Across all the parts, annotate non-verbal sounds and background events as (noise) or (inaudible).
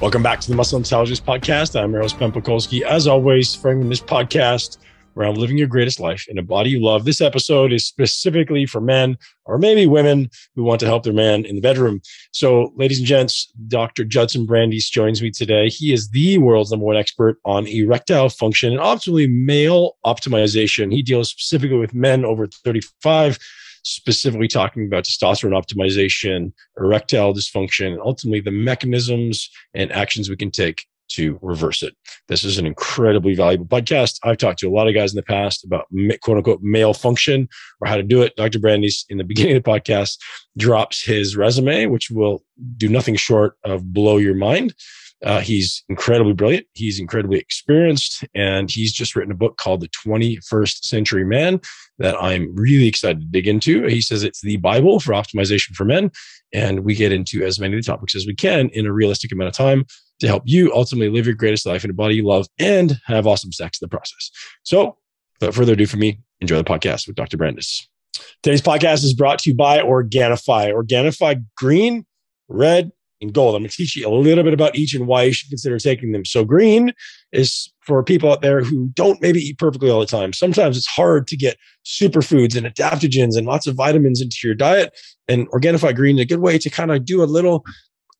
Welcome back to the Muscle Intelligence Podcast. I'm Eros Ben Pakulski. As always, framing this podcast around living your greatest life in a body you love. This episode is specifically for men or maybe women who want to help their man in the bedroom. So, ladies and gents, Dr. Judson Brandeis joins me today. He is the world's number one expert on erectile function and optimally male optimization. He deals specifically with men over 35 specifically talking about testosterone optimization, erectile dysfunction, and ultimately the mechanisms and actions we can take to reverse it. This is an incredibly valuable podcast. I've talked to a lot of guys in the past about quote unquote male function or how to do it. Dr. Brandeis, in the beginning of the podcast, drops his resume, which will do nothing short of blow your mind. Uh, he's incredibly brilliant. He's incredibly experienced, and he's just written a book called The 21st Century Man that I'm really excited to dig into. He says it's the Bible for optimization for men, and we get into as many of the topics as we can in a realistic amount of time to help you ultimately live your greatest life in a body you love and have awesome sex in the process. So, without further ado, for me, enjoy the podcast with Dr. Brandeis. Today's podcast is brought to you by Organifi. Organifi green, red, and gold. I'm going to teach you a little bit about each and why you should consider taking them. So, green is for people out there who don't maybe eat perfectly all the time. Sometimes it's hard to get superfoods and adaptogens and lots of vitamins into your diet. And Organifi Green is a good way to kind of do a little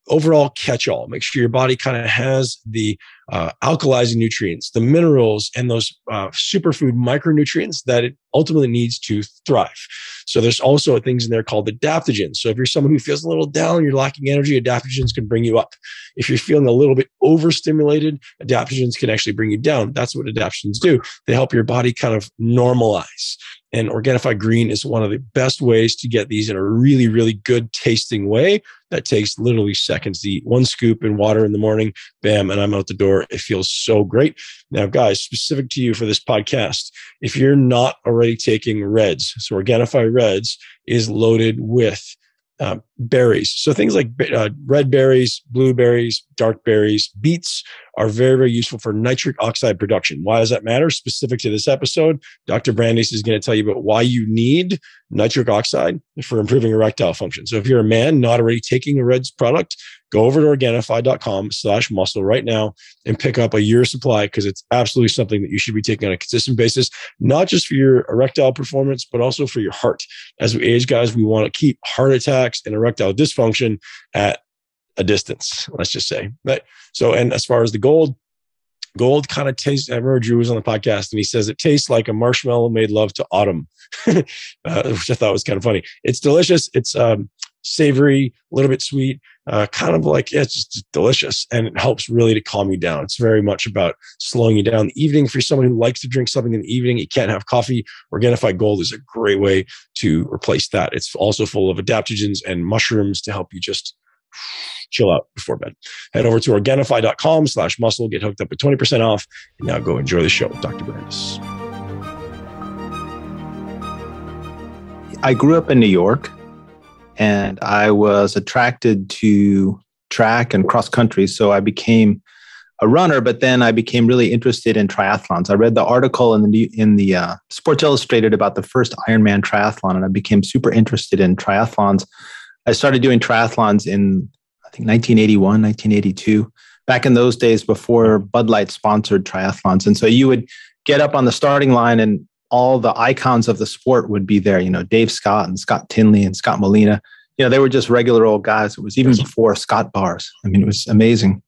overall catch all. Make sure your body kind of has the uh, alkalizing nutrients, the minerals, and those uh, superfood micronutrients that it ultimately needs to thrive. So there's also things in there called adaptogens. So if you're someone who feels a little down, you're lacking energy, adaptogens can bring you up. If you're feeling a little bit overstimulated, adaptogens can actually bring you down. That's what adaptogens do. They help your body kind of normalize. And Organifi Green is one of the best ways to get these in a really, really good tasting way that takes literally seconds to eat. One scoop in water in the morning, bam, and I'm out the door. It feels so great. Now, guys, specific to you for this podcast, if you're not already taking reds, so Organifi Reds is loaded with uh, berries. So things like uh, red berries, blueberries, dark berries, beets are very, very useful for nitric oxide production. Why does that matter? Specific to this episode, Dr. Brandeis is going to tell you about why you need nitric oxide for improving erectile function. So if you're a man not already taking a Reds product, go over to organifi.com slash muscle right now and pick up a year supply because it's absolutely something that you should be taking on a consistent basis, not just for your erectile performance, but also for your heart. As we age, guys, we want to keep heart attacks and erectile dysfunction at a distance, let's just say. But so, and as far as the gold, gold kind of tastes. I remember Drew was on the podcast and he says it tastes like a marshmallow made love to autumn, (laughs) uh, which I thought was kind of funny. It's delicious. It's um, savory, a little bit sweet, uh, kind of like yeah, it's just delicious, and it helps really to calm you down. It's very much about slowing you down. The evening, for someone who likes to drink something in the evening, you can't have coffee. Organifi Gold is a great way to replace that. It's also full of adaptogens and mushrooms to help you just chill out before bed. Head over to Organifi.com slash muscle, get hooked up with 20% off, and now go enjoy the show Dr. Brandeis. I grew up in New York and I was attracted to track and cross country. So I became a runner, but then I became really interested in triathlons. I read the article in the in the uh, Sports Illustrated about the first Ironman triathlon, and I became super interested in triathlons. I started doing triathlons in I think 1981, 1982, back in those days before Bud Light sponsored triathlons. And so you would get up on the starting line and all the icons of the sport would be there. You know, Dave Scott and Scott Tinley and Scott Molina. You know, they were just regular old guys. It was even before Scott bars. I mean, it was amazing.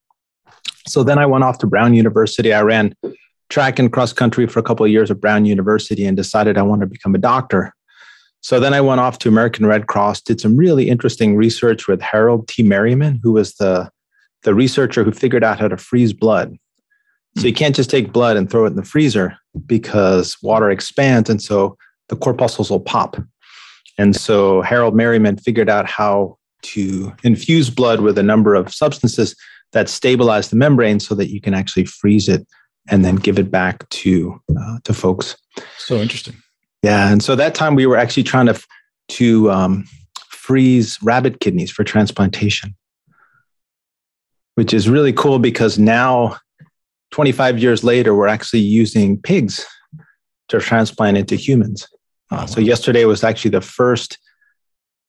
So then I went off to Brown University. I ran track and cross country for a couple of years at Brown University and decided I wanted to become a doctor. So then I went off to American Red Cross, did some really interesting research with Harold T. Meryman, who was the, the researcher who figured out how to freeze blood. So you can't just take blood and throw it in the freezer because water expands and so the corpuscles will pop. And so Harold Meryman figured out how to infuse blood with a number of substances that stabilize the membrane so that you can actually freeze it and then give it back to uh, to folks. So interesting. Yeah, and so that time we were actually trying to to um, freeze rabbit kidneys for transplantation, which is really cool because now 25 years later, we're actually using pigs to transplant into humans. Uh, so yesterday was actually the first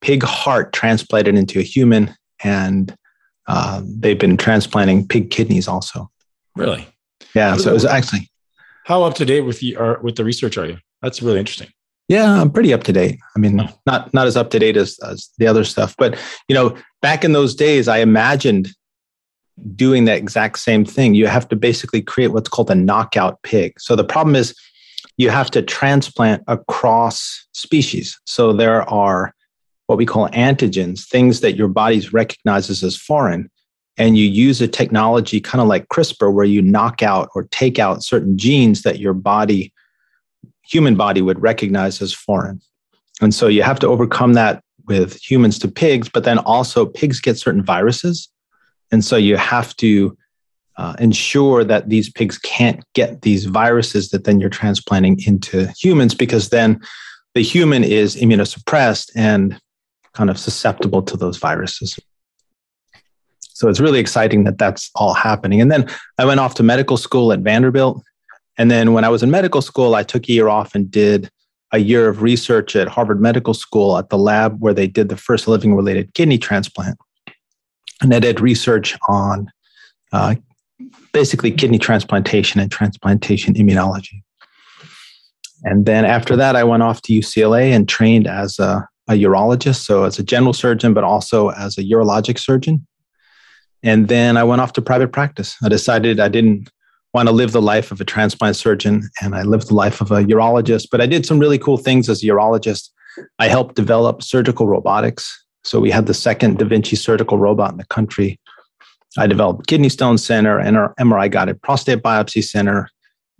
pig heart transplanted into a human, and uh, they've been transplanting pig kidneys also. Really? Yeah. So it was actually. How up to date with the are, with the research are you? That's really interesting. Yeah, I'm pretty up to date. I mean, oh. not not as up to date as, as the other stuff, but you know, back in those days, I imagined doing that exact same thing. You have to basically create what's called a knockout pig. So the problem is you have to transplant across species. So there are what we call antigens, things that your body recognizes as foreign. And you use a technology kind of like CRISPR, where you knock out or take out certain genes that your body, human body, would recognize as foreign. And so you have to overcome that with humans to pigs, but then also pigs get certain viruses. And so you have to uh, ensure that these pigs can't get these viruses that then you're transplanting into humans because then the human is immunosuppressed and kind of susceptible to those viruses. So it's really exciting that that's all happening. And then I went off to medical school at Vanderbilt. And then when I was in medical school, I took a year off and did a year of research at Harvard Medical School at the lab where they did the first living related kidney transplant. And I did research on uh, basically kidney transplantation and transplantation immunology. And then after that, I went off to UCLA and trained as a a urologist, so as a general surgeon, but also as a urologic surgeon. And then I went off to private practice. I decided I didn't want to live the life of a transplant surgeon and I lived the life of a urologist, but I did some really cool things as a urologist. I helped develop surgical robotics. So we had the second Da Vinci surgical robot in the country. I developed kidney stone center and our MRI guided prostate biopsy center.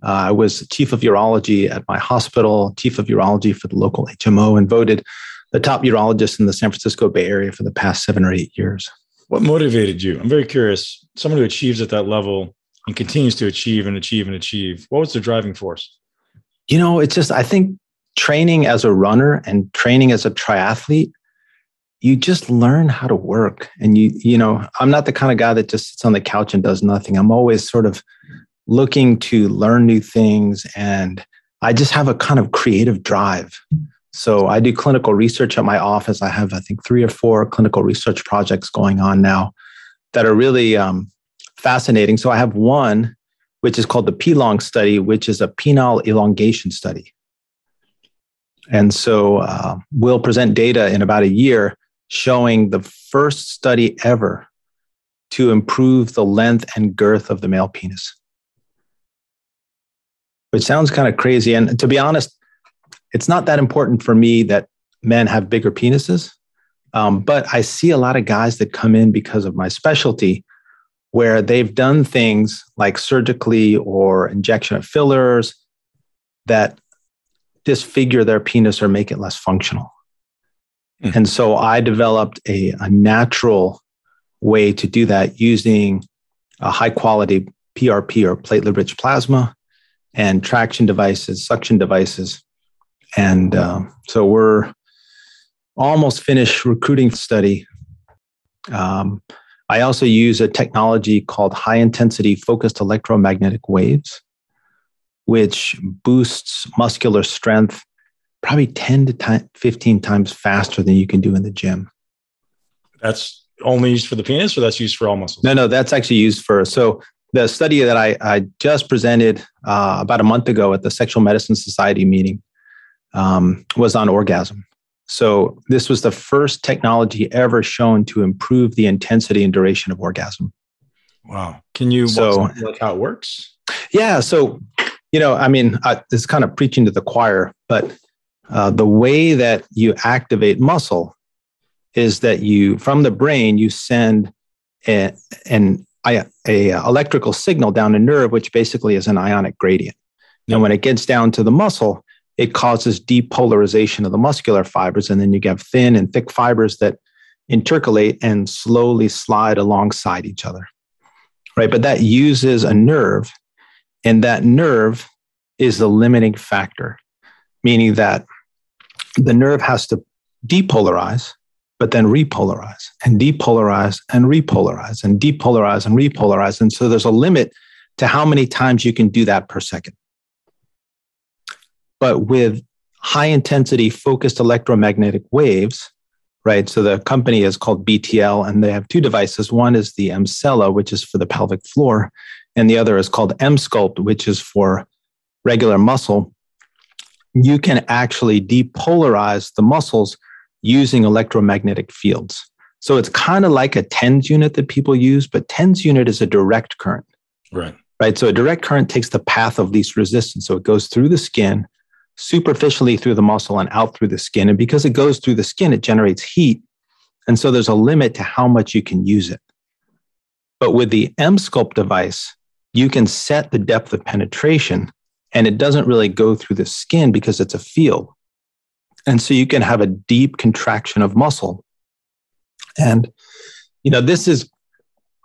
Uh, I was chief of urology at my hospital, chief of urology for the local HMO, and voted the top urologist in the San Francisco Bay Area for the past seven or eight years. What motivated you? I'm very curious. Someone who achieves at that level and continues to achieve and achieve and achieve. What was the driving force? You know, it's just, I think training as a runner and training as a triathlete, you just learn how to work. And you, you know, I'm not the kind of guy that just sits on the couch and does nothing. I'm always sort of looking to learn new things. And I just have a kind of creative drive. So I do clinical research at my office. I have, I think, three or four clinical research projects going on now that are really um, fascinating. So I have one, which is called the P-LONG study, which is a penile elongation study. And so uh, we'll present data in about a year showing the first study ever to improve the length and girth of the male penis. Which sounds kind of crazy. And to be honest, it's not that important for me that men have bigger penises. Um, but I see a lot of guys that come in because of my specialty where they've done things like surgically or injection of fillers that disfigure their penis or make it less functional. Mm. And so I developed a, a natural way to do that using a high quality PRP or platelet rich plasma and traction devices, suction devices and uh, so we're almost finished recruiting the study. Um, I also use a technology called high intensity focused electromagnetic waves, which boosts muscular strength probably 10 to 15 times faster than you can do in the gym. That's only used for the penis or that's used for all muscles? No, no, that's actually used for. So the study that I, I just presented uh, about a month ago at the Sexual Medicine Society meeting um, was on orgasm. So this was the first technology ever shown to improve the intensity and duration of orgasm. Wow! Can you so like how it works? Yeah. So you know, I mean, I, it's kind of preaching to the choir, but uh, the way that you activate muscle is that you from the brain you send a, an a, a electrical signal down a nerve, which basically is an ionic gradient. And when it gets down to the muscle, it causes depolarization of the muscular fibers. And then you get thin and thick fibers that intercalate and slowly slide alongside each other. Right. But that uses a nerve, and that nerve is the limiting factor, meaning that the nerve has to depolarize, but then repolarize and depolarize and repolarize and depolarize and repolarize. And so there's a limit to how many times you can do that per second. But with high intensity focused electromagnetic waves, right? So the company is called BTL, and they have two devices. One is the Emsella, which is for the pelvic floor, and the other is called Emsculpt, which is for regular muscle. You can actually depolarize the muscles using electromagnetic fields. So it's kind of like a TENS unit that people use, but TENS unit is a direct current. Right. Right. So a direct current takes the path of least resistance. So it goes through the skin, superficially through the muscle, and out through the skin. And because it goes through the skin, it generates heat. And so there's a limit to how much you can use it. But with the Emsculpt device, you can set the depth of penetration and it doesn't really go through the skin because it's a field. And so you can have a deep contraction of muscle. And, you know, this is,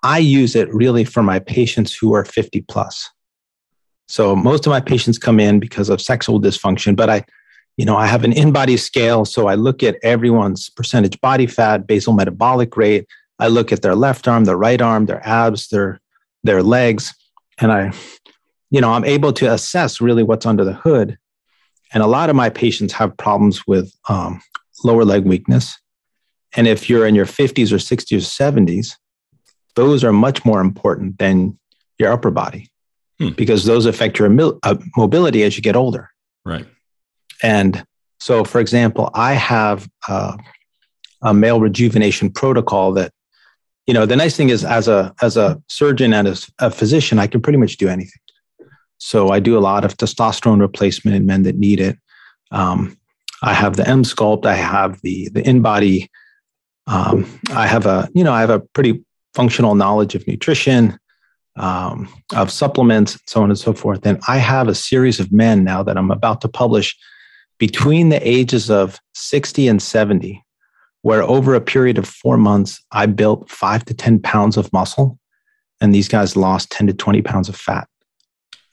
I use it really for my patients who are 50 plus. So most of my patients come in because of sexual dysfunction, but I, you know, I have an InBody scale. So I look at everyone's percentage body fat, basal metabolic rate. I look at their left arm, their right arm, their abs, their, their legs. And I, you know, I'm able to assess really what's under the hood. And a lot of my patients have problems with um, lower leg weakness. And if you're in your 50s or 60s or 70s, those are much more important than your upper body hmm. because those affect your mil- uh, mobility as you get older. Right. And so, for example, I have uh, a male rejuvenation protocol that, you know, the nice thing is as a as a surgeon and as a physician, I can pretty much do anything. So I do a lot of testosterone replacement in men that need it. Um, I have the Emsculpt. I have the the InBody. Um, I have a you know I have a pretty functional knowledge of nutrition, um, of supplements, so on and so forth. And I have a series of men now that I'm about to publish between the ages of 60 and 70, where over a period of four months I built five to 10 pounds of muscle, and these guys lost 10 to 20 pounds of fat.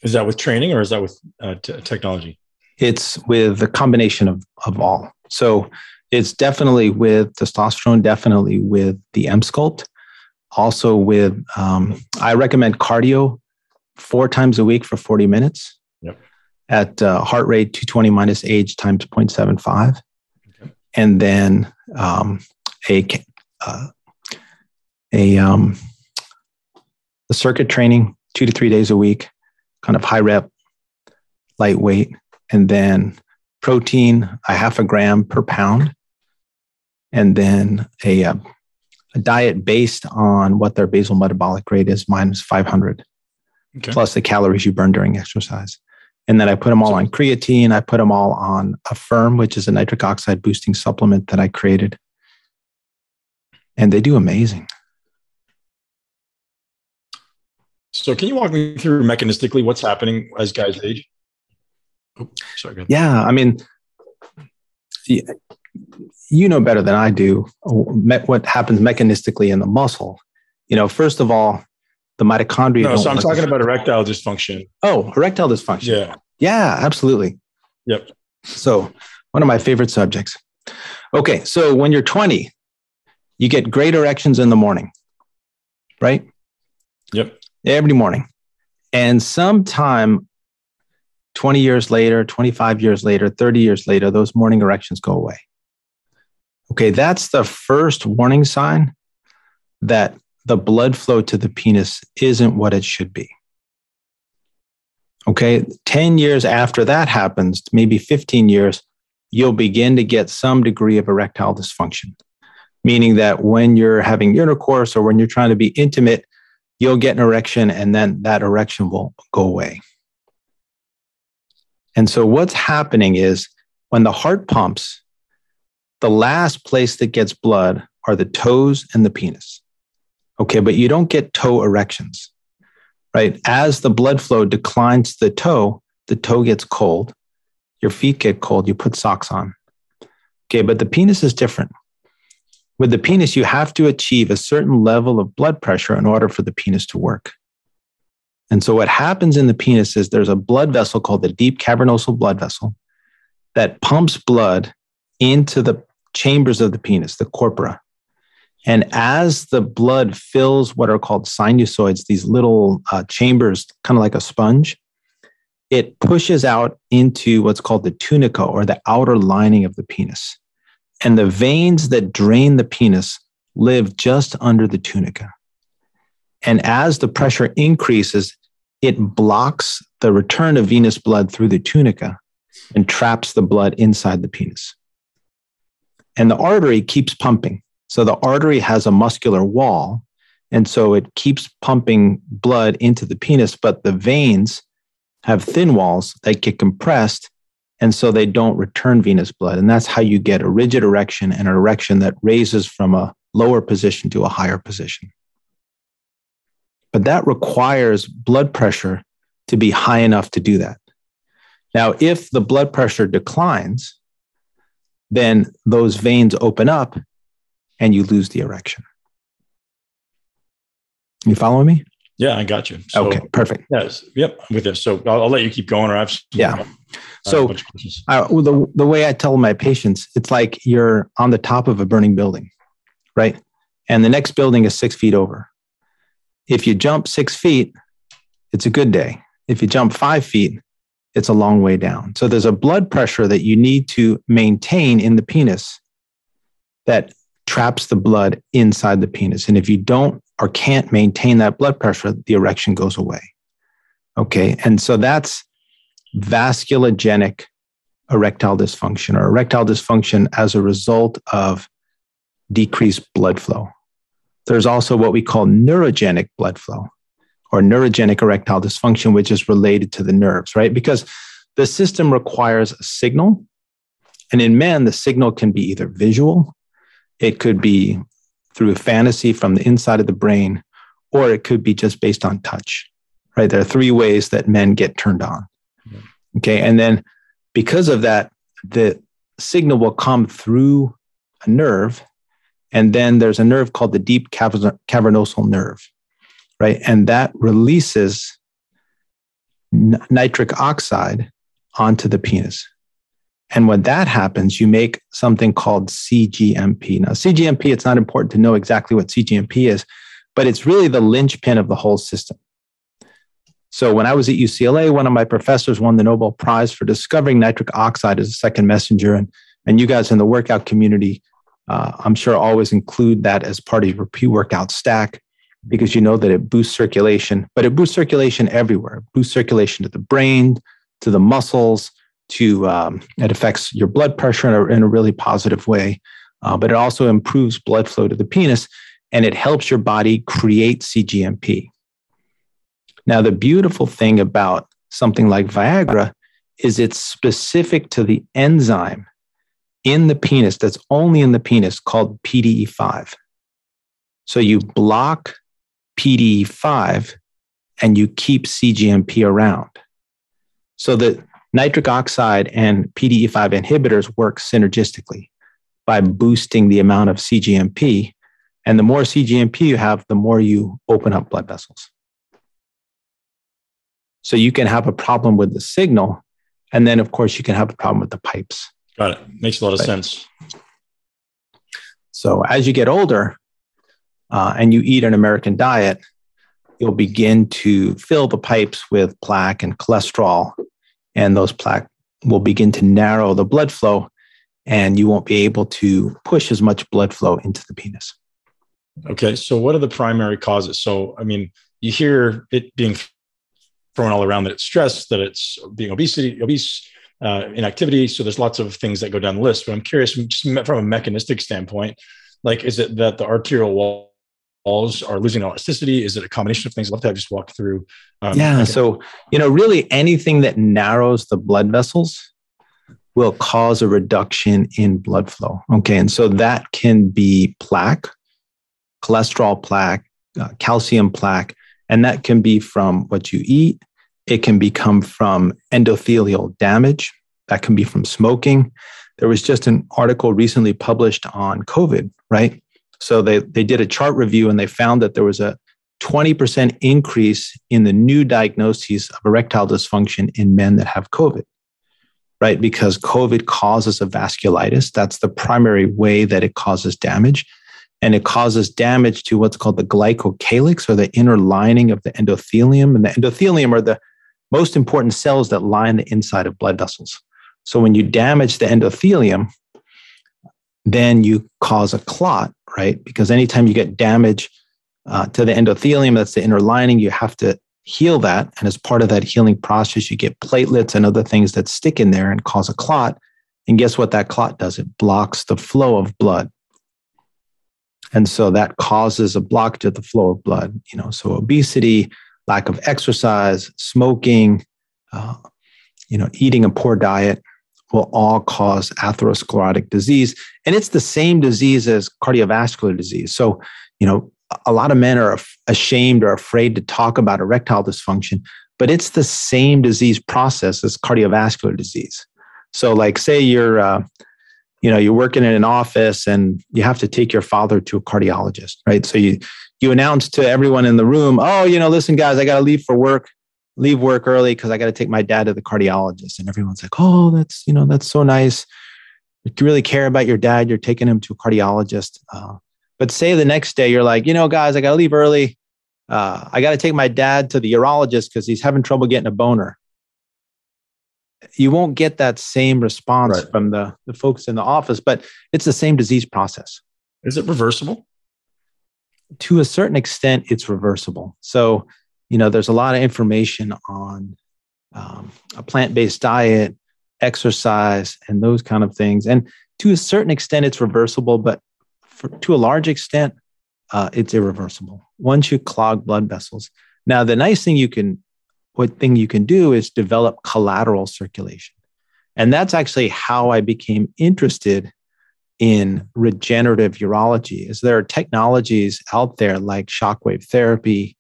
Is that with training or is that with uh, t- technology? It's with a combination of, of all. So it's definitely with testosterone, definitely with the Emsculpt, also with, um, I recommend cardio four times a week for 40 minutes yep. at uh, heart rate 220 minus age times 0.75. Okay. And then um, a, uh, a, um, a circuit training two to three days a week kind of high rep, lightweight, and then protein, a half a gram per pound, and then a, uh, a diet based on what their basal metabolic rate is minus 500, okay. plus the calories you burn during exercise. And then I put them all on creatine. I put them all on Affirm, which is a nitric oxide boosting supplement that I created. And they do amazing. So, can you walk me through mechanistically what's happening as guys age? Oh, sorry. Yeah, I mean, you know better than I do what happens mechanistically in the muscle. You know, first of all, the mitochondria. No, so I'm talking about erectile dysfunction. Oh, erectile dysfunction. Yeah. Yeah, absolutely. Yep. So, one of my favorite subjects. Okay, so when you're 20, you get great erections in the morning, right? Yep every morning. And sometime 20 years later, 25 years later, 30 years later, those morning erections go away. Okay, that's the first warning sign that the blood flow to the penis isn't what it should be. Okay, 10 years after that happens, maybe 15 years, you'll begin to get some degree of erectile dysfunction, meaning that when you're having intercourse or when you're trying to be intimate, you'll get an erection and then that erection will go away. And so what's happening is when the heart pumps, the last place that gets blood are the toes and the penis. Okay, but you don't get toe erections, right? As the blood flow declines to the toe, the toe gets cold, your feet get cold, you put socks on. Okay, but the penis is different with the penis, you have to achieve a certain level of blood pressure in order for the penis to work. And so, what happens in the penis is there's a blood vessel called the deep cavernosal blood vessel that pumps blood into the chambers of the penis, the corpora. And as the blood fills what are called sinusoids, these little uh, chambers, kind of like a sponge, it pushes out into what's called the tunica or the outer lining of the penis. And the veins that drain the penis live just under the tunica. And as the pressure increases, it blocks the return of venous blood through the tunica and traps the blood inside the penis. And the artery keeps pumping. So the artery has a muscular wall. And so it keeps pumping blood into the penis, but the veins have thin walls that get compressed. And so they don't return venous blood. And that's how you get a rigid erection and an erection that raises from a lower position to a higher position. But that requires blood pressure to be high enough to do that. Now, if the blood pressure declines, then those veins open up and you lose the erection. You follow me? Yeah, I got you. So, okay, perfect. Yes, yep, I'm with this. So I'll, I'll, let you keep going, or I've yeah. so uh, the the way I tell my patients, it's like you're on the top of a burning building, right? And the next building is six feet over. If you jump six feet, it's a good day. If you jump five feet, it's a long way down. So there's a blood pressure that you need to maintain in the penis that traps the blood inside the penis. And if you don't or can't maintain that blood pressure, the erection goes away. Okay. And so that's vasculogenic erectile dysfunction or erectile dysfunction as a result of decreased blood flow. There's also what we call neurogenic blood flow or neurogenic erectile dysfunction, which is related to the nerves, right? Because the system requires a signal. And in men, the signal can be either visual, it could be through fantasy from the inside of the brain, or it could be just based on touch, right? There are three ways that men get turned on. Okay. And then because of that, the signal will come through a nerve. And then there's a nerve called the deep cavernosal nerve, right? And that releases nitric oxide onto the penis. And when that happens, you make something called CGMP. Now, CGMP, it's not important to know exactly what CGMP is, but it's really the linchpin of the whole system. So when I was at UCLA, one of my professors won the Nobel Prize for discovering nitric oxide as a second messenger. And, and you guys in the workout community, uh, I'm sure always include that as part of your pre-workout stack because you know that it boosts circulation, but it boosts circulation everywhere. It boosts circulation to the brain, to the muscles, to um, it affects your blood pressure in a, in a really positive way, uh, but it also improves blood flow to the penis and it helps your body create CGMP. Now, the beautiful thing about something like Viagra is it's specific to the enzyme in the penis that's only in the penis called PDE5. So you block PDE5 and you keep CGMP around. So that nitric oxide and PDE5 inhibitors work synergistically by boosting the amount of CGMP. And the more CGMP you have, the more you open up blood vessels. So you can have a problem with the signal. And then, of course, you can have a problem with the pipes. Got it. Makes a lot of right. sense. So as you get older uh, and you eat an American diet, you'll begin to fill the pipes with plaque and cholesterol and those plaque will begin to narrow the blood flow and you won't be able to push as much blood flow into the penis. Okay, so what are the primary causes? So, I mean, you hear it being thrown all around that it's stress, that it's being obesity, obese, uh, inactivity. So there's lots of things that go down the list. But I'm curious, just from a mechanistic standpoint, like is it that the arterial wall walls are losing elasticity? Is it a combination of things? I'd love to have just walk through. Um, yeah. So, you know, really anything that narrows the blood vessels will cause a reduction in blood flow. Okay. And so that can be plaque, cholesterol plaque, uh, calcium plaque, and that can be from what you eat. It can become from endothelial damage. That can be from smoking. There was just an article recently published on COVID, right? So they, they did a chart review and they found that there was a 20% increase in the new diagnoses of erectile dysfunction in men that have COVID, right? Because COVID causes a vasculitis. That's the primary way that it causes damage. And it causes damage to what's called the glycocalyx or the inner lining of the endothelium. And the endothelium are the most important cells that line the inside of blood vessels. So when you damage the endothelium, then you cause a clot, right? Because anytime you get damage uh, to the endothelium, that's the inner lining, you have to heal that. And as part of that healing process, you get platelets and other things that stick in there and cause a clot. And guess what that clot does? It blocks the flow of blood. And so that causes a block to the flow of blood. You know, so obesity, lack of exercise, smoking, uh, you know, eating a poor diet will all cause atherosclerotic disease. And it's the same disease as cardiovascular disease. So, you know, a lot of men are ashamed or afraid to talk about erectile dysfunction, but it's the same disease process as cardiovascular disease. So, like, say you're, uh, you know, you're working in an office and you have to take your father to a cardiologist, right? So you you announce to everyone in the room, "Oh, you know, listen, guys, I got to leave for work, leave work early because I got to take my dad to the cardiologist." And everyone's like, "Oh, that's you know, that's so nice. You really care about your dad. You're taking him to a cardiologist." Uh, but say the next day you're like, you know, guys, I got to leave early. Uh, I got to take my dad to the urologist because he's having trouble getting a boner. You won't get that same response right. from the, the folks in the office, but it's the same disease process. Is it reversible? To a certain extent, it's reversible. So, you know, there's a lot of information on um, a plant based diet, exercise, and those kind of things. And to a certain extent, it's reversible, but for, to a large extent, uh, it's irreversible. Once you clog blood vessels. Now, the nice thing you can, what thing you can do is develop collateral circulation. And that's actually how I became interested in regenerative urology is there are technologies out there like shockwave therapy,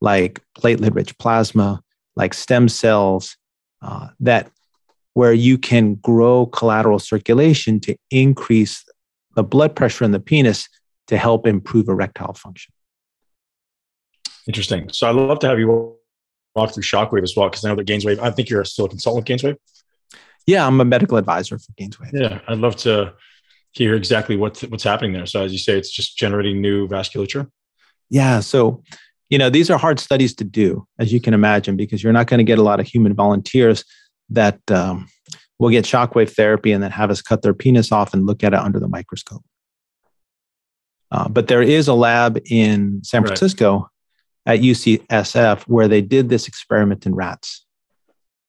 like platelet rich plasma, like stem cells, uh, that where you can grow collateral circulation to increase the blood pressure in the penis to help improve erectile function. Interesting. So I'd love to have you walk through Shockwave as well, because I know that Gainswave, I think you're still a consultant with Gainswave. Yeah, I'm a medical advisor for Gainswave. Yeah, I'd love to hear exactly what's what's happening there. So as you say, it's just generating new vasculature. Yeah. So, you know, these are hard studies to do, as you can imagine, because you're not going to get a lot of human volunteers that um, will get shockwave therapy and then have us cut their penis off and look at it under the microscope. Uh, but there is a lab in San Francisco right. at UCSF where they did this experiment in rats.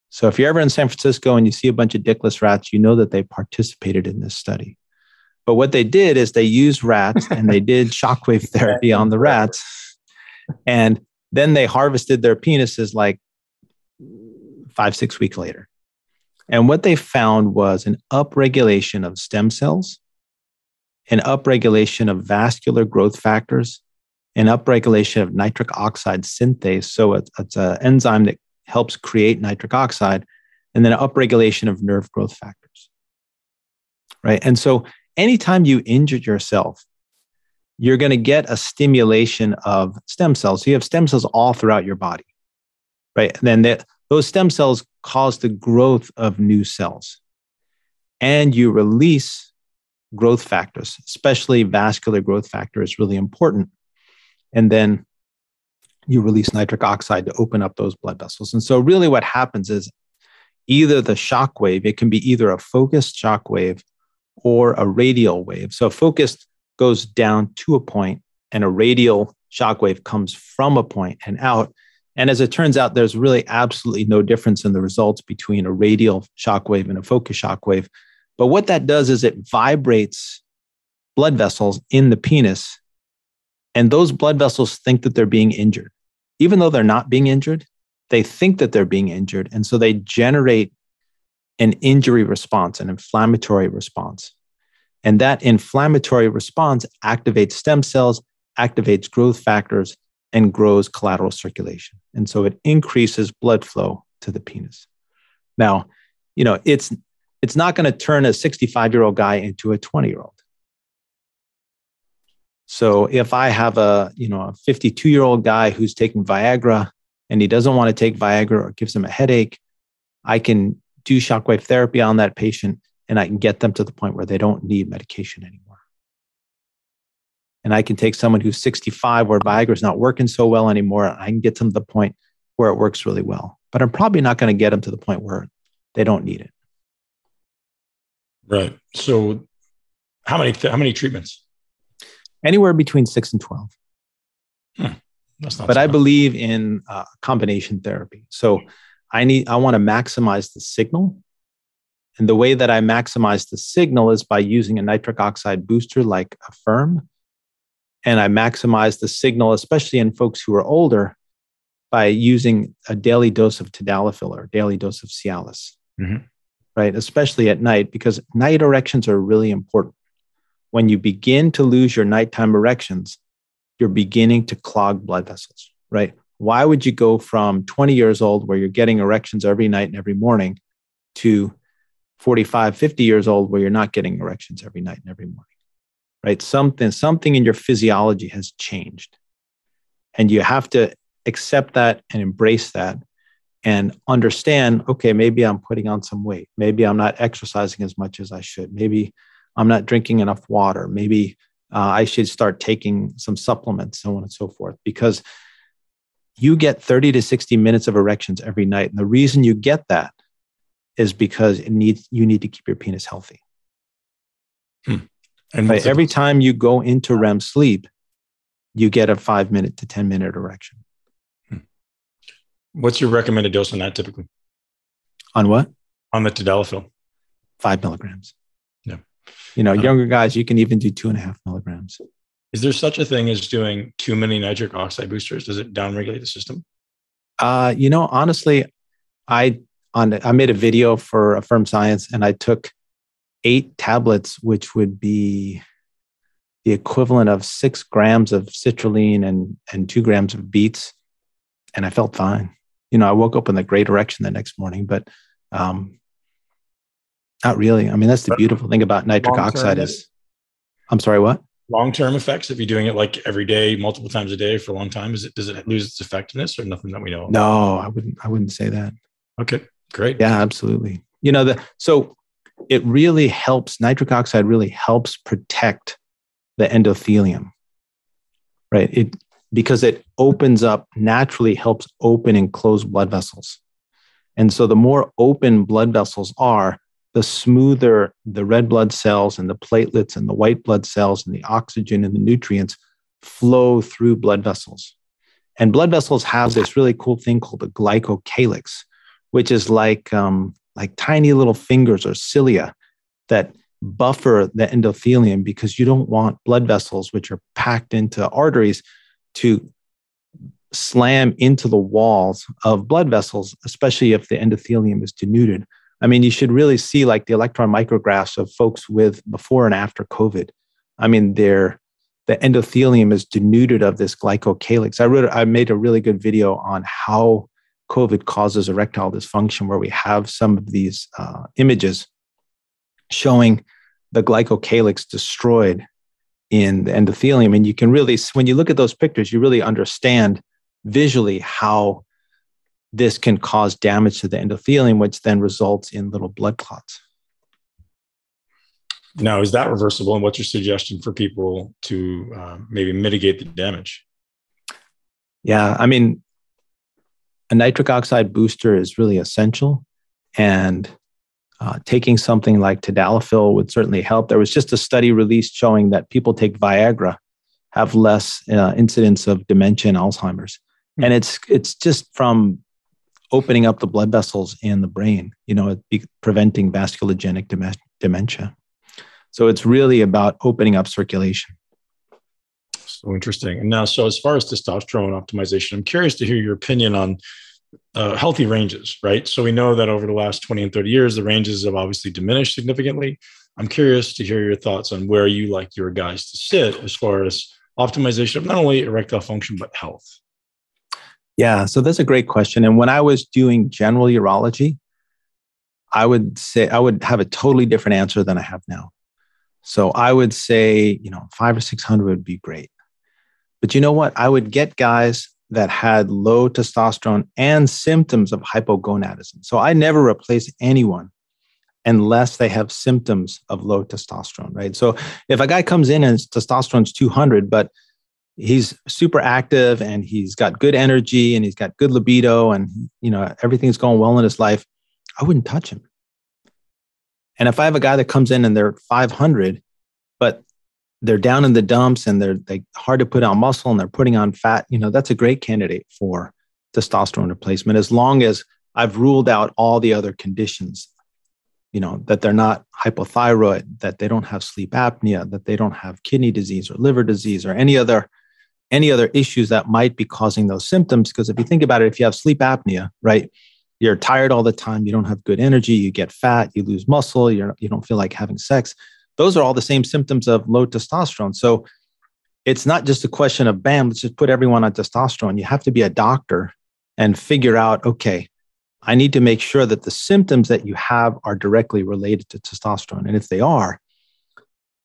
So if you're ever in San Francisco and you see a bunch of dickless rats, you know that they participated in this study. But what they did is they used rats and they did (laughs) shockwave therapy on the rats. And then they harvested their penises like five, six weeks later. And what they found was an upregulation of stem cells, an upregulation of vascular growth factors, an upregulation of nitric oxide synthase. So it's, it's an enzyme that helps create nitric oxide, and then upregulation of nerve growth factors. Right. And so anytime you injure yourself, you're going to get a stimulation of stem cells. So you have stem cells all throughout your body. Right. And then that those stem cells cause the growth of new cells. And you release growth factors, especially vascular growth factor is really important. And then you release nitric oxide to open up those blood vessels. And so, really, what happens is either the shock wave, it can be either a focused shock wave or a radial wave. So, focused goes down to a point, and a radial shock wave comes from a point and out. And as it turns out, there's really absolutely no difference in the results between a radial shockwave and a focus shockwave. But what that does is it vibrates blood vessels in the penis. And those blood vessels think that they're being injured. Even though they're not being injured, they think that they're being injured. And so they generate an injury response, an inflammatory response. And that inflammatory response activates stem cells, activates growth factors, and grows collateral circulation. And so it increases blood flow to the penis. Now, you know, it's it's not going to turn a 65 year old guy into a 20 year old. So if I have a, you know, a 52 year old guy who's taking Viagra and he doesn't want to take Viagra or gives him a headache, I can do shockwave therapy on that patient and I can get them to the point where they don't need medication anymore. And I can take someone who's 65 where Viagra is not working so well anymore. I can get them to the point where it works really well. But I'm probably not going to get them to the point where they don't need it. Right. So How many how many treatments? Anywhere between six and twelve. Hmm. That's not but I believe in uh, combination therapy. So I need I want to maximize the signal. And the way that I maximize the signal is by using a nitric oxide booster like Affirm. And I maximize the signal, especially in folks who are older, by using a daily dose of tadalafil or daily dose of Cialis, Mhm. right? Especially at night, because night erections are really important. When you begin to lose your nighttime erections, you're beginning to clog blood vessels, right? Why would you go from 20 years old, where you're getting erections every night and every morning, to 45, 50 years old, where you're not getting erections every night and every morning, right? Something, something in your physiology has changed. And you have to accept that and embrace that and understand okay, maybe I'm putting on some weight. Maybe I'm not exercising as much as I should. Maybe I'm not drinking enough water. Maybe uh, I should start taking some supplements, so on and so forth, because you get 30 to 60 minutes of erections every night. And the reason you get that is because it needs, you need to keep your penis healthy. And Right? what's the- Every time you go into REM sleep, you get a five minute to 10 minute erection. what's your recommended dose on that typically? On what? On the tadalafil. Five milligrams. Yeah. You know, Uh, younger guys, you can even do two and a half milligrams. Is there such a thing as doing too many nitric oxide boosters? Does it downregulate the system? Uh, you know, honestly, I on I made a video for Affirm Science, and I took eight tablets, which would be the equivalent of six grams of citrulline and and two grams of beets, and I felt fine. You know, I woke up in the great erection the next morning, but um, not really. I mean, that's the beautiful thing about nitric long-term, oxide is. I'm sorry, what? Long term effects, if you're doing it like every day, multiple times a day for a long time, is it does it lose its effectiveness or nothing that we know? of? No, I wouldn't. I wouldn't say that. Okay, great. Yeah, absolutely. You know, the so it really helps, nitric oxide really helps protect the endothelium. Right. It because it opens up naturally helps open and close blood vessels. And so the more open blood vessels are, the smoother the red blood cells and the platelets and the white blood cells and the oxygen and the nutrients flow through blood vessels. And blood vessels have this really cool thing called the glycocalyx, which is like um, like tiny little fingers or cilia that buffer the endothelium because you don't want blood vessels which are packed into arteries to slam into the walls of blood vessels especially if the endothelium is denuded. I mean you should really see like the electron micrographs of folks with before and after covid. I mean they're the endothelium is denuded of this glycocalyx. I wrote i made a really good video on how COVID causes erectile dysfunction, where we have some of these uh, images showing the glycocalyx destroyed in the endothelium. And you can really, when you look at those pictures, you really understand visually how this can cause damage to the endothelium, which then results in little blood clots. Now, is that reversible? And what's your suggestion for people to uh, maybe mitigate the damage? Yeah, I mean, a nitric oxide booster is really essential. And uh, taking something like tadalafil would certainly help. There was just a study released showing that people take Viagra have less uh, incidence of dementia and Alzheimer's. And it's it's just from opening up the blood vessels in the brain, you know, it be preventing vasculogenic dem- dementia. So it's really about opening up circulation. So interesting. And now, so as far as testosterone optimization, I'm curious to hear your opinion on uh, healthy ranges, right? So we know that over the last 20 and 30 years, the ranges have obviously diminished significantly. I'm curious to hear your thoughts on where you like your guys to sit as far as optimization of not only erectile function, but health. Yeah, so that's a great question. And when I was doing general urology, I would say I would have a totally different answer than I have now. So I would say, you know, five or 600 would be great. But you know what? I would get guys that had low testosterone and symptoms of hypogonadism. So I never replace anyone unless they have symptoms of low testosterone, right? So if a guy comes in and his testosterone's 200, but he's super active and he's got good energy and he's got good libido and you know everything's going well in his life, I wouldn't touch him. And if I have a guy that comes in and they're 500, but they're down in the dumps and they're they hard to put on muscle and they're putting on fat, you know, that's a great candidate for testosterone replacement as long as I've ruled out all the other conditions, you know, that they're not hypothyroid, that they don't have sleep apnea, that they don't have kidney disease or liver disease or any other any other issues that might be causing those symptoms because if you think about it if you have sleep apnea, right? You're tired all the time, you don't have good energy, you get fat, you lose muscle, you're, you don't feel like having sex those are all the same symptoms of low testosterone. So it's not just a question of bam, let's just put everyone on testosterone. You have to be a doctor and figure out, okay, I need to make sure that the symptoms that you have are directly related to testosterone. And if they are,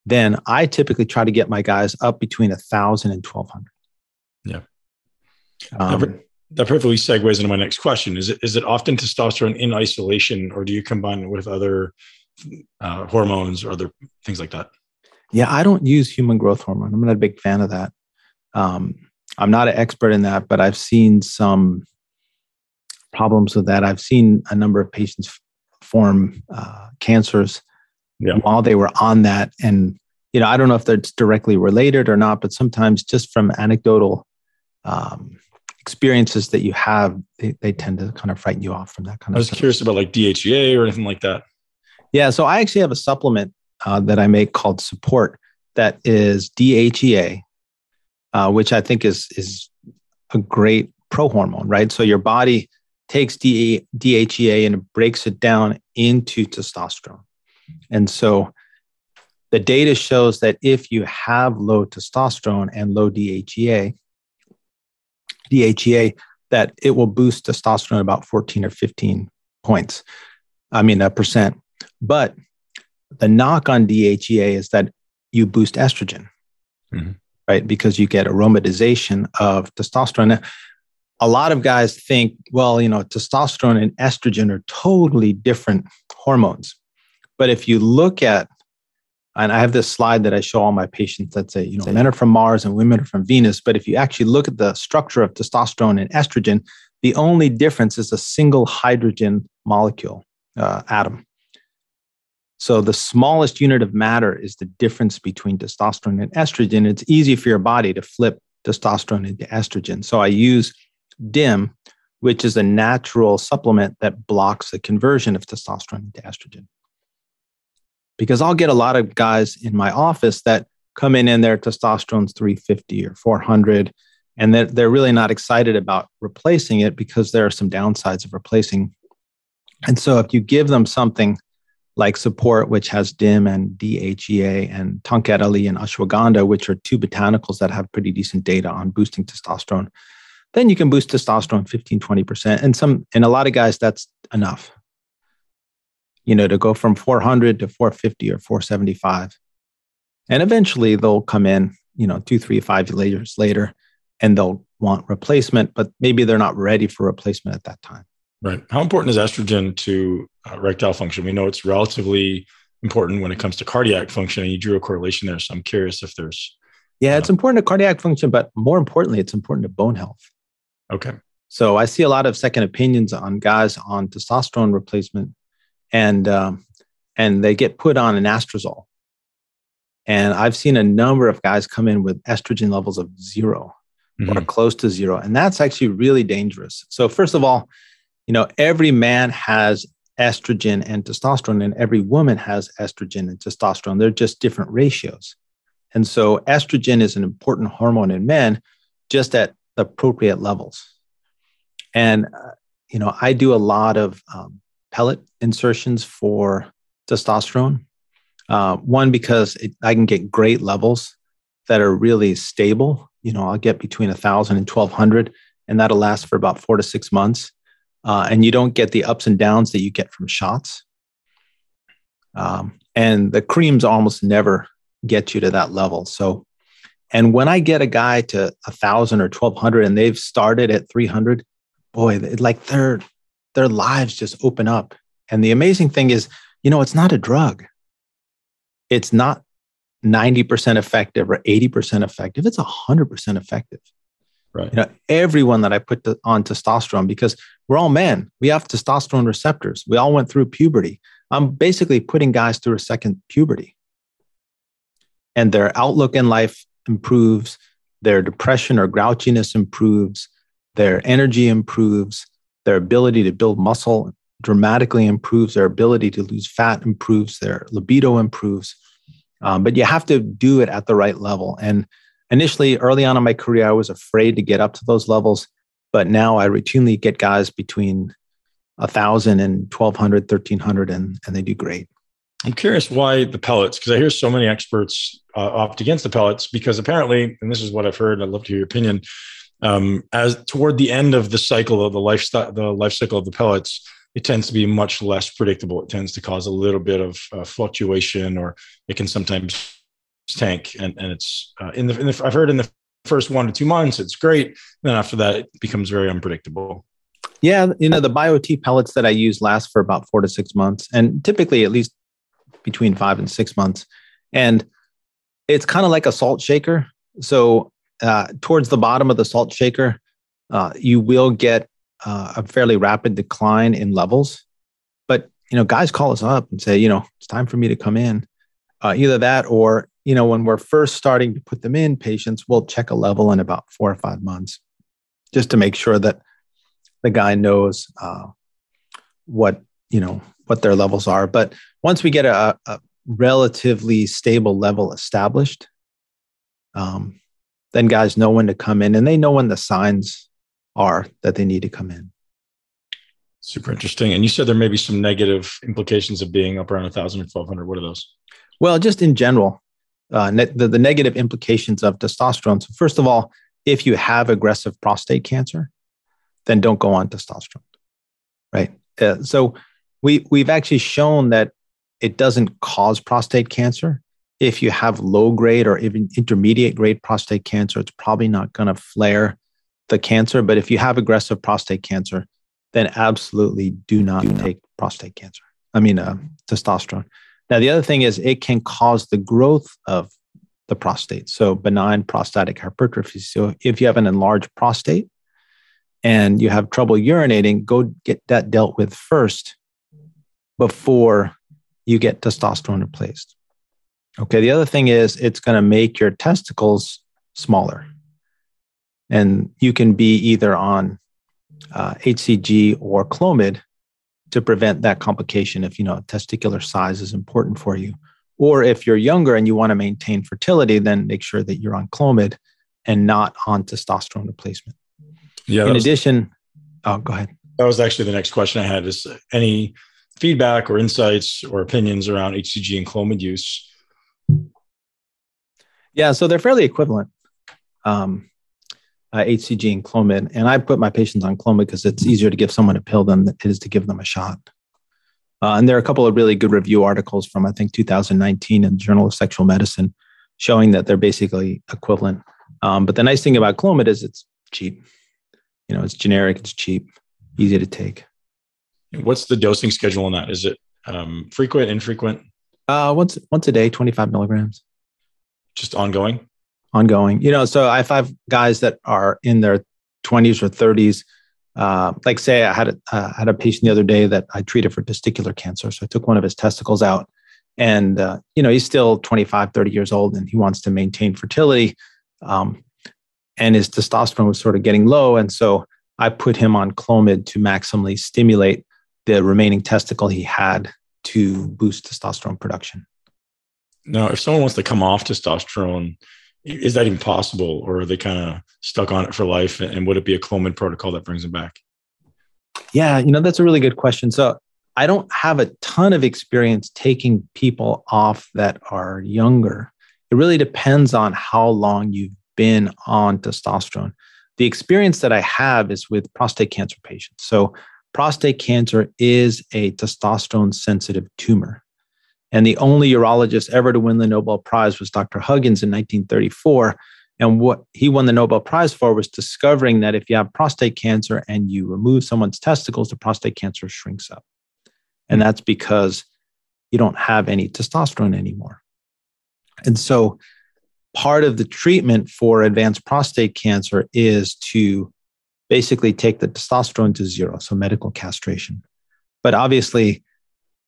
then I typically try to get my guys up between a thousand and twelve hundred. Yeah. Um, that perfectly segues into my next question. Is it is it often testosterone in isolation, or do you combine it with other uh, hormones or other things like that? Yeah, I don't use human growth hormone. I'm not a big fan of that. Um, I'm not an expert in that, but I've seen some problems with that. I've seen a number of patients form uh, cancers yeah. while they were on that. And, you know, I don't know if that's directly related or not, but sometimes just from anecdotal um, experiences that you have, they, they, tend to kind of frighten you off from that kind of I was stuff. curious about like DHEA or anything like that. Yeah, so I actually have a supplement uh, that I make called Support that is DHEA, uh, which I think is is a great prohormone, right? So your body takes DHEA and it breaks it down into testosterone, and so the data shows that if you have low testosterone and low DHEA, DHEA, that it will boost testosterone about 14 or 15 points. I mean, a percent. But the knock on DHEA is that you boost estrogen, mm-hmm. right? Because you get aromatization of testosterone. A lot of guys think, well, you know, testosterone and estrogen are totally different hormones. But if you look at, and I have this slide that I show all my patients that say, you know, men are from Mars and women are from Venus. But if you actually look at the structure of testosterone and estrogen, the only difference is a single hydrogen molecule uh, atom. So the smallest unit of matter is the difference between testosterone and estrogen. It's easy for your body to flip testosterone into estrogen. So I use DIM, which is a natural supplement that blocks the conversion of testosterone into estrogen. Because I'll get a lot of guys in my office that come in and their testosterone's 350 or 400, and they're, they're really not excited about replacing it because there are some downsides of replacing. And so if you give them something like support, which has DIM and DHEA, and Tongkat Ali and ashwagandha, which are two botanicals that have pretty decent data on boosting testosterone, then you can boost testosterone 15, 20%. And some, in a lot of guys, that's enough. You know, to go from 400 to 450 or 475. And eventually they'll come in, you know, two, three, five years later, and they'll want replacement, but maybe they're not ready for replacement at that time. Right. How important is estrogen to uh, erectile function? We know it's relatively important when it comes to cardiac function, and you drew a correlation there. So I'm curious if there's. Yeah, it's uh, important to cardiac function, but more importantly, it's important to bone health. Okay. So I see a lot of second opinions on guys on testosterone replacement, and um, and they get put on an anastrozole. And I've seen a number of guys come in with estrogen levels of 0 mm-hmm. or close to zero, and that's actually really dangerous. So first of all, you know, every man has estrogen and testosterone, and every woman has estrogen and testosterone. They're just different ratios. And so, estrogen is an important hormone in men, just at appropriate levels. And, uh, you know, I do a lot of um, pellet insertions for testosterone. Uh, one, because it, I can get great levels that are really stable. You know, I'll get between 1,000 and 1,200, and that'll last for about four to six months uh, and you don't get the ups and downs that you get from shots. Um, and the creams almost never get you to that level. So, and when I get a guy to a thousand or twelve hundred, and they've started at three hundred, boy, like their their lives just open up. And the amazing thing is, you know, it's not a drug. It's not 90% effective or 80% effective. It's 100% effective. Right. You know, everyone that I put to, on testosterone because we're all men. We have testosterone receptors. We all went through puberty. I'm basically putting guys through a second puberty. and their outlook in life improves, their depression or grouchiness improves, their energy improves, their ability to build muscle dramatically improves, their ability to lose fat improves, their libido improves. Um, but you have to do it at the right level. And initially, early on in my career, I was afraid to get up to those levels. But now I routinely get guys between 1,000 and 1,200, 1,300, and, and they do great. I'm curious why the pellets, because I hear so many experts uh, opt against the pellets because apparently, and this is what I've heard, I'd love to hear your opinion. Um, as toward the end of the cycle of the lifestyle, the life cycle of the pellets, it tends to be much less predictable. It tends to cause a little bit of uh, fluctuation, or it can sometimes tank. And and it's uh, in, the, in the I've heard in the first one to two months, it's great. Then after that, it becomes very unpredictable. Yeah, you know the BioTE pellets that I use last for about four to six months, and typically at least between five and six months. And it's kind of like a salt shaker. So uh, towards the bottom of the salt shaker, uh, you will get uh, a fairly rapid decline in levels. But you know, guys call us up and say, you know, it's time for me to come in. Uh, either that, or you know, when we're first starting to put them in, patients will check a level in about four or five months, just to make sure that the guy knows uh, what you know what their levels are. But once we get a, a relatively stable level established, um, then guys know when to come in and they know when the signs are that they need to come in. Super interesting. And you said there may be some negative implications of being up around 1,000 or 1,200. What are those? Well, just in general, uh, ne- the, the negative implications of testosterone. So, first of all, if you have aggressive prostate cancer, then don't go on testosterone, right? Uh, so, we we've actually shown that it doesn't cause prostate cancer. If you have low grade or even intermediate grade prostate cancer, it's probably not going to flare the cancer. But if you have aggressive prostate cancer, then absolutely do not do take not. prostate cancer. I mean, uh, testosterone. Now, the other thing is it can cause the growth of the prostate. So, benign prostatic hypertrophy. So, if you have an enlarged prostate and you have trouble urinating, go get that dealt with first before you get testosterone replaced. Okay. The other thing is it's going to make your testicles smaller. And you can be either on uh, HCG or Clomid to prevent that complication if you know testicular size is important for you. Or if you're younger and you want to maintain fertility, then make sure that you're on Clomid and not on testosterone replacement. Yeah. In was, addition, oh, go ahead. That was actually the next question I had: is any feedback or insights or opinions around HCG and Clomid use? Yeah, so they're fairly equivalent, um, uh, HCG and Clomid. And I put my patients on Clomid because it's easier to give someone a pill than it is to give them a shot. Uh, and there are a couple of really good review articles from, I think, 2019 in the Journal of Sexual Medicine showing that they're basically equivalent. Um, but the nice thing about Clomid is it's cheap. You know, it's generic, it's cheap, easy to take. What's the dosing schedule on that? Is it um, frequent, infrequent? Uh, once once a day, 25 milligrams. Just ongoing? Ongoing. You know, so I have guys that are in their 20s or 30s. Uh, like say I had a, uh, had a patient the other day that I treated for testicular cancer. So I took one of his testicles out and, uh, you know, he's still 25, 30 years old and he wants to maintain fertility. Um, and his testosterone was sort of getting low. And so I put him on Clomid to maximally stimulate the remaining testicle he had to boost testosterone production. Now, if someone wants to come off testosterone, is that even possible, or are they kind of stuck on it for life? And would it be a Clomid protocol that brings them back? Yeah, you know that's a really good question. So I don't have a ton of experience taking people off that are younger. It really depends on how long you've been on testosterone. The experience that I have is with prostate cancer patients. So prostate cancer is a testosterone sensitive tumor. And the only urologist ever to win the Nobel Prize was Dr. Huggins in 1934. And what he won the Nobel Prize for was discovering that if you have prostate cancer and you remove someone's testicles, the prostate cancer shrinks up. And that's because you don't have any testosterone anymore. And so part of the treatment for advanced prostate cancer is to basically take the testosterone to zero, so medical castration. But obviously,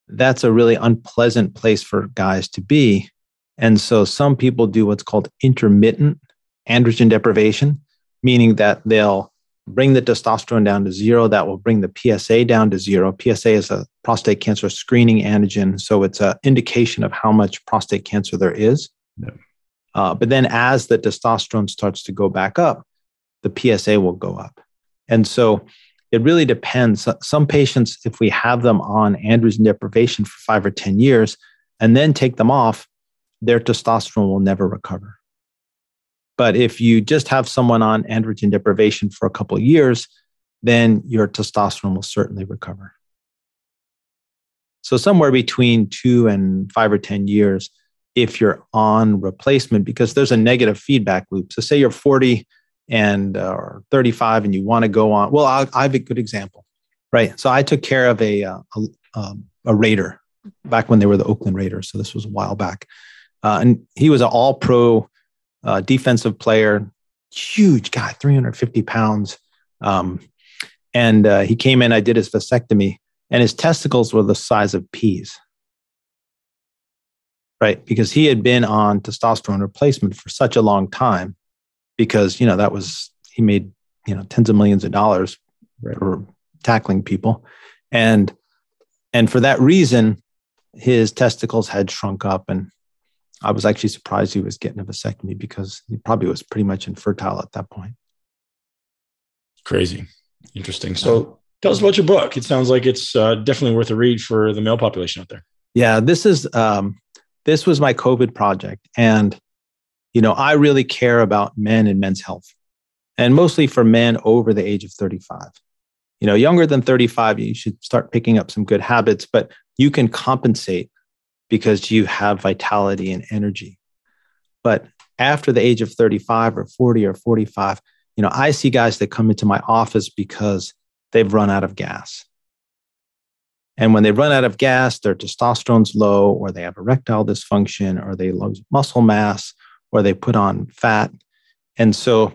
that's a really unpleasant place for guys to be And so some people do what's called intermittent androgen deprivation, meaning that they'll bring the testosterone down to zero. That will bring the PSA down to zero. PSA is a prostate cancer screening antigen. So it's an indication of how much prostate cancer there is. Yeah. Uh, but then as the testosterone starts to go back up, the PSA will go up. And so it really depends. Some patients, if we have them on androgen deprivation for five or 10 years and then take them off, their testosterone will never recover. But if you just have someone on androgen deprivation for a couple of years, then your testosterone will certainly recover. So, somewhere between two and five or 10 years, if you're on replacement, because there's a negative feedback loop. So, say you're 40 and uh, or 35 and you want to go on. Well, I, I, have a good example, right? So, I took care of a, uh, a, um, a Raider back when they were the Oakland Raiders. So, this was a while back. Uh, and he was an all pro uh, defensive player, huge guy, 350 pounds. Um, and uh, he came in, I did his vasectomy, and his testicles were the size of peas. Right. Because he had been on testosterone replacement for such a long time, because, you know, that was, he made, you know, tens of millions of dollars right. for tackling people. And, and for that reason, his testicles had shrunk up and I was actually surprised he was getting a vasectomy because he probably was pretty much infertile at that point. Crazy. Interesting. So tell us about your book. It sounds like it's uh, definitely worth a read for the male population out there. Yeah, this is um, this was my COVID project, and you know I really care about men and men's health, and mostly for men over the age of 35. You know, younger than 35, you should start picking up some good habits, but you can compensate because you have vitality and energy. But after the age of 35 or 40 or 45, you know, I see guys that come into my office because they've run out of gas. And when they run out of gas, their testosterone's low, or they have erectile dysfunction, or they lose muscle mass, or they put on fat. And so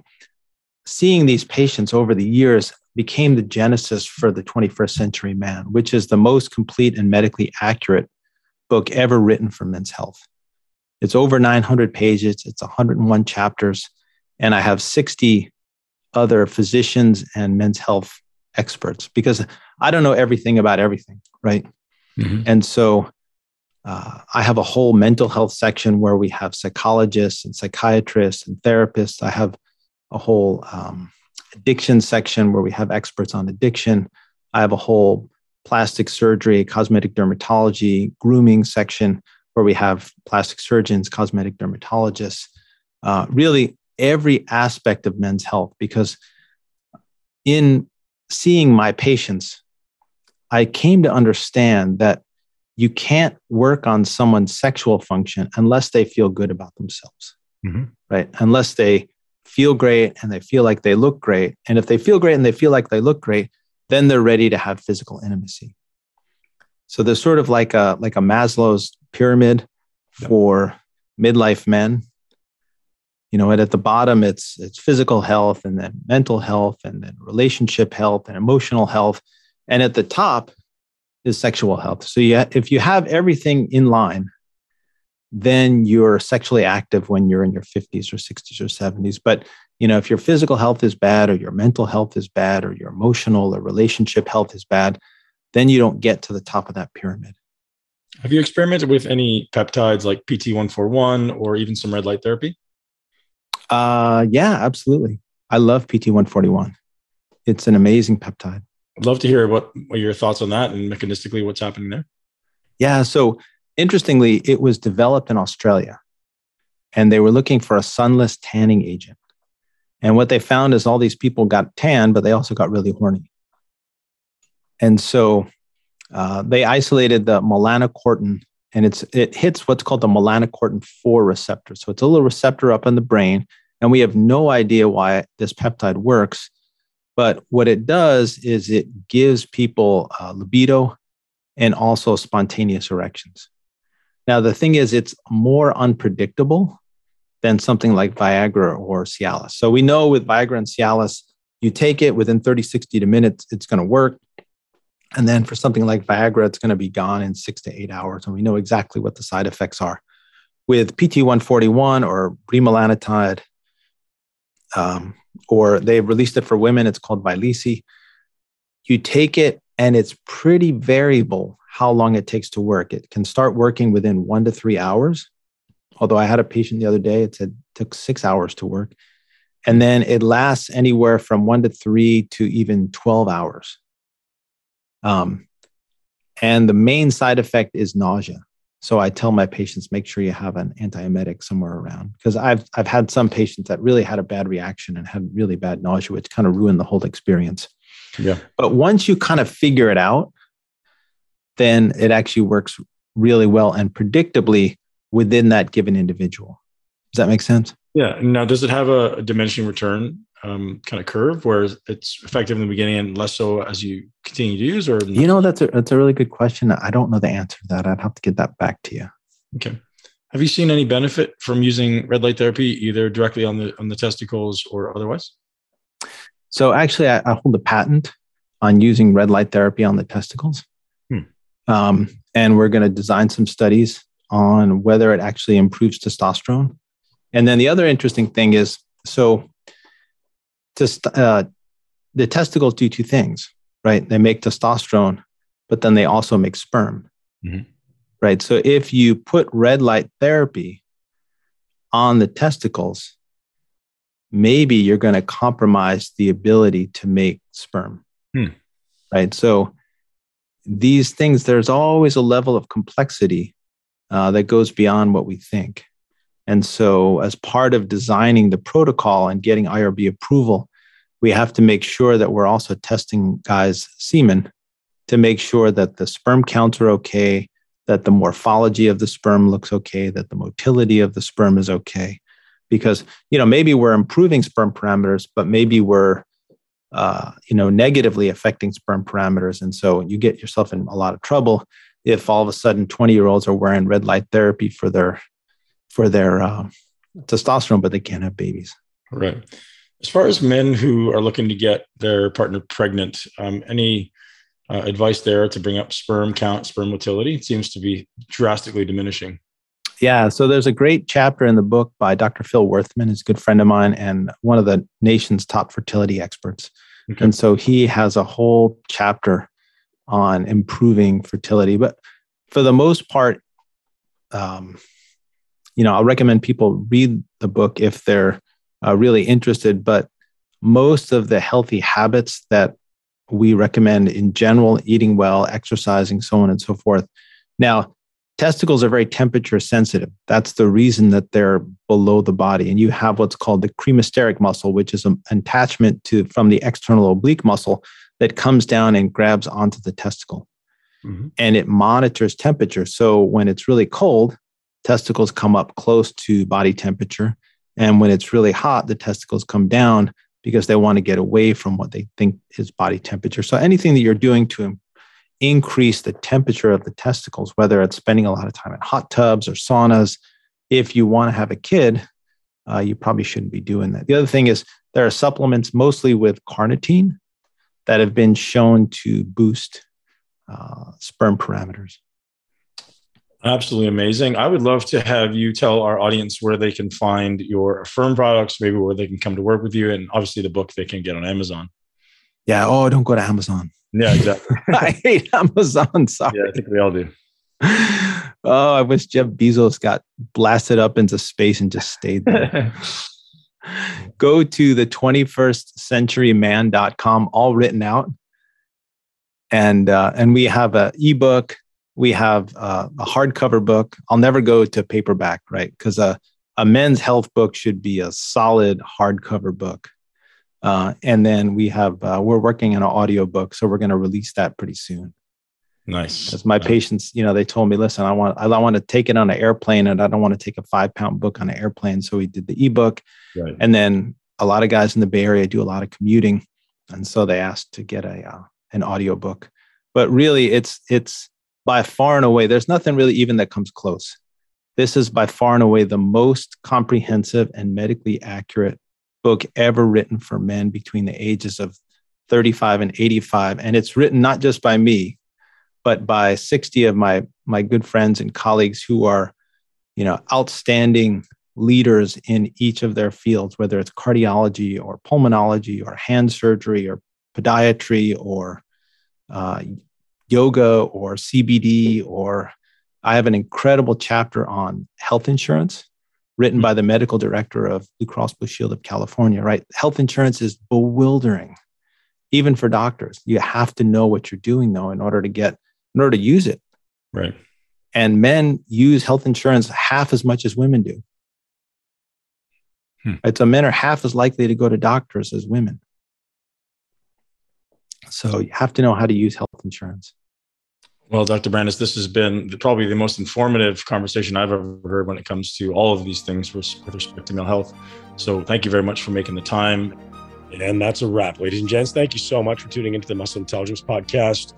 seeing these patients over the years became the genesis for the 21st century man, which is the most complete and medically accurate book ever written for men's health. It's over 900 pages, it's 101 chapters, and I have 60 other physicians and men's health experts because I don't know everything about everything, right? Mm-hmm. And so uh, I have a whole mental health section where we have psychologists and psychiatrists and therapists. I have a whole um, addiction section where we have experts on addiction. I have a whole plastic surgery, cosmetic dermatology, grooming section where we have plastic surgeons, cosmetic dermatologists, uh, really every aspect of men's health. Because in seeing my patients, I came to understand that you can't work on someone's sexual function unless they feel good about themselves, mm-hmm. right? Unless they feel great and they feel like they look great. And if they feel great and they feel like they look great, then they're ready to have physical intimacy. So there's sort of like a like a Maslow's pyramid for midlife men. You know, and at the bottom it's it's physical health and then mental health and then relationship health and emotional health. And at the top is sexual health. So you, if you have everything in line, then you're sexually active when you're in your 50s or 60s or 70s. But you know, if your physical health is bad or your mental health is bad or your emotional or relationship health is bad, then you don't get to the top of that pyramid. Have you experimented with any peptides like PT141 or even some red light therapy? Uh, yeah, absolutely. I love PT141. It's an amazing peptide. I'd love to hear what, what your thoughts on that and mechanistically what's happening there. Yeah. So interestingly, it was developed in Australia and they were looking for a sunless tanning agent. And what they found is all these people got tan, but they also got really horny. And so uh, they isolated the melanocortin, and it's it hits what's called the melanocortin 4 receptor. So it's a little receptor up in the brain, and we have no idea why this peptide works. But what it does is it gives people uh, libido and also spontaneous erections. Now, the thing is, it's more unpredictable than something like Viagra or Cialis. So we know with Viagra and Cialis, you take it within 30, 60 minutes, it's going to work. And then for something like Viagra, it's going to be gone in six to eight hours. And we know exactly what the side effects are. with PT141 or bremelanotide, um, or they've released it for women. It's called Vyleesi. You take it, and it's pretty variable how long it takes to work. It can start working within one to three hours. Although I had a patient the other day, it said it took six hours to work. And then it lasts anywhere from one to three to even 12 hours. Um, and the main side effect is nausea. So I tell my patients, make sure you have an antiemetic somewhere around because I've I've had some patients that really had a bad reaction and had really bad nausea, which kind of ruined the whole experience. Yeah. But once you kind of figure it out, then it actually works really well and predictably within that given individual. Does that make sense? Yeah. Now, does it have a diminishing return um, kind of curve where it's effective in the beginning and less so as you continue to use? Or you know, that's a that's a really good question. I don't know the answer to that. I'd have to get that back to you. Okay. Have you seen any benefit from using red light therapy, either directly on the on the testicles or otherwise? So actually, I, I hold a patent on using red light therapy on the testicles, hmm. um, and we're going to design some studies on whether it actually improves testosterone and then the other interesting thing is so just uh, the testicles do two things, right? They make testosterone, but then they also make sperm, mm-hmm. right? So if you put red light therapy on the testicles, maybe you're going to compromise the ability to make sperm, hmm. right? So these things, there's always a level of complexity uh, that goes beyond what we think. And so, as part of designing the protocol and getting IRB approval, we have to make sure that we're also testing guys' semen to make sure that the sperm counts are okay, that the morphology of the sperm looks okay, that the motility of the sperm is okay. Because, you know, maybe we're improving sperm parameters, but maybe we're, uh, you know, negatively affecting sperm parameters. And so you get yourself in a lot of trouble if all of a sudden 20 year olds are wearing red light therapy for their for their uh, testosterone, but they can't have babies. Right. As far as men who are looking to get their partner pregnant, um, any uh, advice there to bring up sperm count, sperm motility? It seems to be drastically diminishing. Yeah, so there's a great chapter in the book by Dr. Phil Werthman, who's a good friend of mine and one of the nation's top fertility experts. Okay. And so he has a whole chapter on improving fertility. But for the most part, um, you know, I'll recommend people read the book if they're uh, really interested. But most of the healthy habits that we recommend in general, eating well, exercising, so on and so forth. Now, testicles are very temperature sensitive. That's the reason that they're below the body. And you have what's called the cremasteric muscle, which is an attachment to from the external oblique muscle that comes down and grabs onto the testicle. Mm-hmm. And it monitors temperature. So when it's really cold, testicles come up close to body temperature. And when it's really hot, the testicles come down because they want to get away from what they think is body temperature. So anything that you're doing to increase the temperature of the testicles, whether it's spending a lot of time in hot tubs or saunas, if you want to have a kid, uh, you probably shouldn't be doing that. The other thing is there are supplements, mostly with carnitine, that have been shown to boost uh, sperm parameters. Absolutely amazing. I would love to have you tell our audience where they can find your firm products, maybe where they can come to work with you, and obviously the book they can get on Amazon. Yeah. Oh, don't go to Amazon. Yeah, exactly. (laughs) I hate Amazon. Sorry. Yeah, I think we all do. Oh, I wish Jeff Bezos got blasted up into space and just stayed there. (laughs) go to the 21st centuryman.com, all written out. And uh, and we have an ebook we have uh, a hardcover book. I'll never go to paperback, right? Because a, a men's health book should be a solid hardcover book. Uh, and then we have, uh, we're working on an audio book. So we're going to release that pretty soon. Nice. Because my nice. patients, you know, they told me, listen, I want, I want to take it on an airplane and I don't want to take a five pound book on an airplane. So we did the ebook. Right. And then a lot of guys in the Bay Area do a lot of commuting. And so they asked to get a, uh, an audio book. But really, it's, it's, by far and away, there's nothing really even that comes close. This is by far and away the most comprehensive and medically accurate book ever written for men between the ages of 35 and 85. And it's written not just by me, but by 60 of my, my good friends and colleagues who are you know, outstanding leaders in each of their fields, whether it's cardiology or pulmonology or hand surgery or podiatry or uh, yoga or CBD or I have an incredible chapter on health insurance written mm-hmm. by the medical director of Blue Cross Blue Shield of California, right? Health insurance is bewildering, even for doctors. You have to know what you're doing though in order to get in order to use it. Right. And men use health insurance half as much as women do. Hmm. Right. So men are half as likely to go to doctors as women. So you have to know how to use health insurance. Well, Dr. Brandeis, this has been probably the most informative conversation I've ever heard when it comes to all of these things with respect to male health. So thank you very much for making the time. And that's a wrap, ladies and gents. Thank you so much for tuning into the Muscle Intelligence Podcast.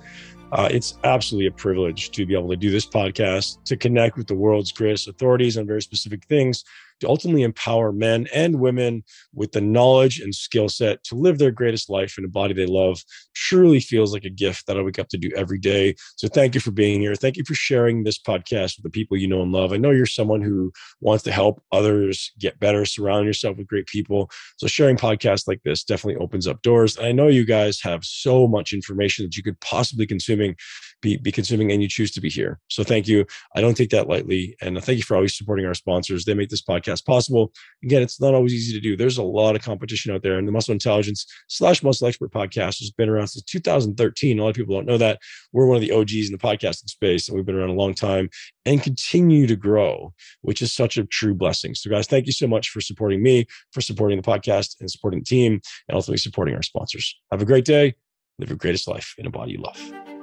Uh, it's absolutely a privilege to be able to do this podcast, to connect with the world's greatest authorities on very specific things, to ultimately empower men and women with the knowledge and skill set to live their greatest life in a body they love. Truly feels like a gift that I wake up to do every day. So thank you for being here. Thank you for sharing this podcast with the people you know and love. I know you're someone who wants to help others get better, surround yourself with great people. So sharing podcasts like this definitely opens up doors. I know you guys have so much information that you could possibly consuming be, be consuming and you choose to be here. So thank you. I don't take that lightly. And thank you for always supporting our sponsors. They make this podcast possible. Again, it's not always easy to do. There's a lot of competition out there. And the Muscle Intelligence slash Muscle Expert podcast has been around since 2013. A lot of people don't know that. We're one of the OGs in the podcasting space, and we've been around a long time and continue to grow, which is such a true blessing. So, guys, thank you so much for supporting me, for supporting the podcast and supporting the team, and ultimately supporting our sponsors. Have a great day. Live your greatest life in a body you love.